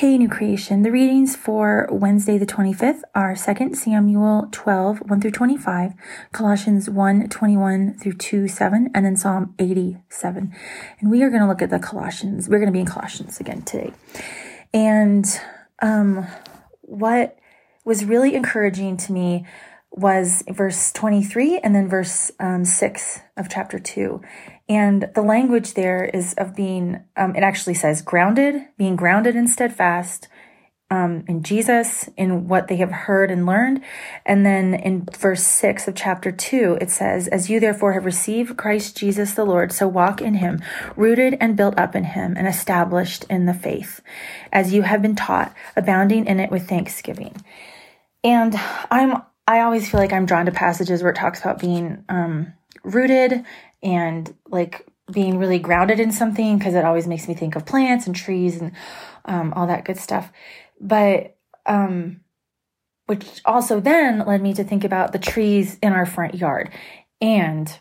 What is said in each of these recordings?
Hey, new creation. The readings for Wednesday, the 25th are 2 Samuel 12, 1 through 25, Colossians 1, 21 through 2, 7, and then Psalm 87. And we are going to look at the Colossians. We're going to be in Colossians again today. And um, what was really encouraging to me was verse 23 and then verse um, 6 of chapter 2. And the language there is of being, um, it actually says grounded, being grounded and steadfast um, in Jesus, in what they have heard and learned. And then in verse 6 of chapter 2, it says, As you therefore have received Christ Jesus the Lord, so walk in him, rooted and built up in him, and established in the faith, as you have been taught, abounding in it with thanksgiving. And I'm I always feel like I'm drawn to passages where it talks about being um, rooted and like being really grounded in something because it always makes me think of plants and trees and um, all that good stuff. But um, which also then led me to think about the trees in our front yard and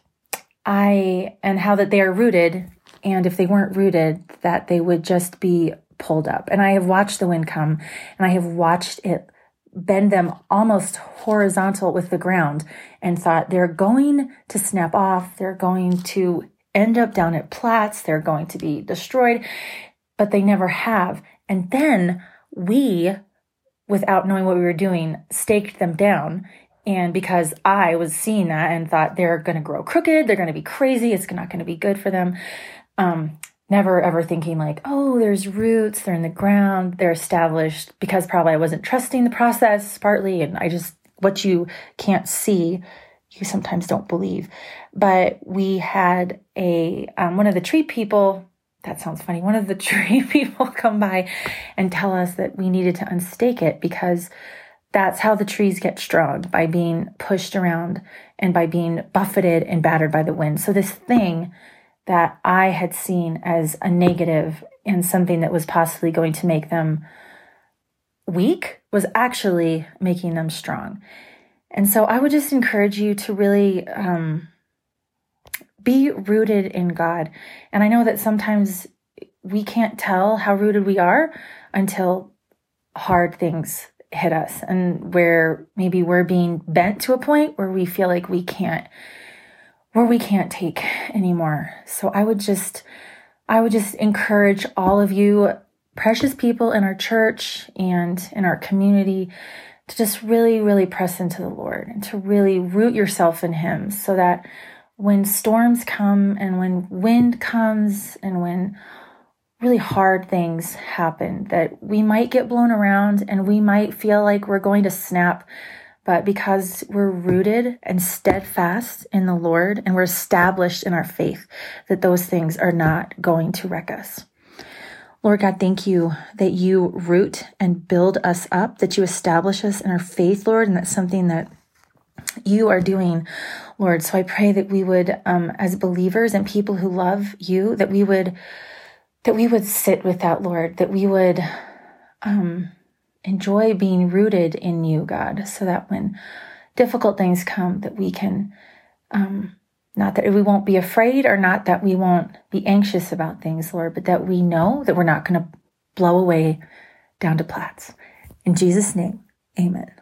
I and how that they are rooted and if they weren't rooted that they would just be pulled up. And I have watched the wind come and I have watched it bend them almost horizontal with the ground and thought they're going to snap off, they're going to end up down at plats, they're going to be destroyed, but they never have. And then we, without knowing what we were doing, staked them down. And because I was seeing that and thought they're going to grow crooked, they're going to be crazy, it's not going to be good for them. Um, never ever thinking like, oh, there's roots, they're in the ground, they're established because probably I wasn't trusting the process partly. And I just, what you can't see, you sometimes don't believe. But we had a, um, one of the tree people, that sounds funny, one of the tree people come by and tell us that we needed to unstake it because that's how the trees get strong by being pushed around and by being buffeted and battered by the wind. So this thing, that I had seen as a negative and something that was possibly going to make them weak was actually making them strong. And so I would just encourage you to really um, be rooted in God. And I know that sometimes we can't tell how rooted we are until hard things hit us and where maybe we're being bent to a point where we feel like we can't where we can't take anymore. So I would just, I would just encourage all of you precious people in our church and in our community to just really, really press into the Lord and to really root yourself in Him so that when storms come and when wind comes and when really hard things happen, that we might get blown around and we might feel like we're going to snap but because we're rooted and steadfast in the Lord and we're established in our faith, that those things are not going to wreck us. Lord God, thank you that you root and build us up, that you establish us in our faith, Lord, and that's something that you are doing, Lord. So I pray that we would, um, as believers and people who love you, that we would, that we would sit with that, Lord, that we would, um, enjoy being rooted in you, God, so that when difficult things come, that we can, um, not that we won't be afraid or not that we won't be anxious about things, Lord, but that we know that we're not going to blow away down to plats. In Jesus' name, amen.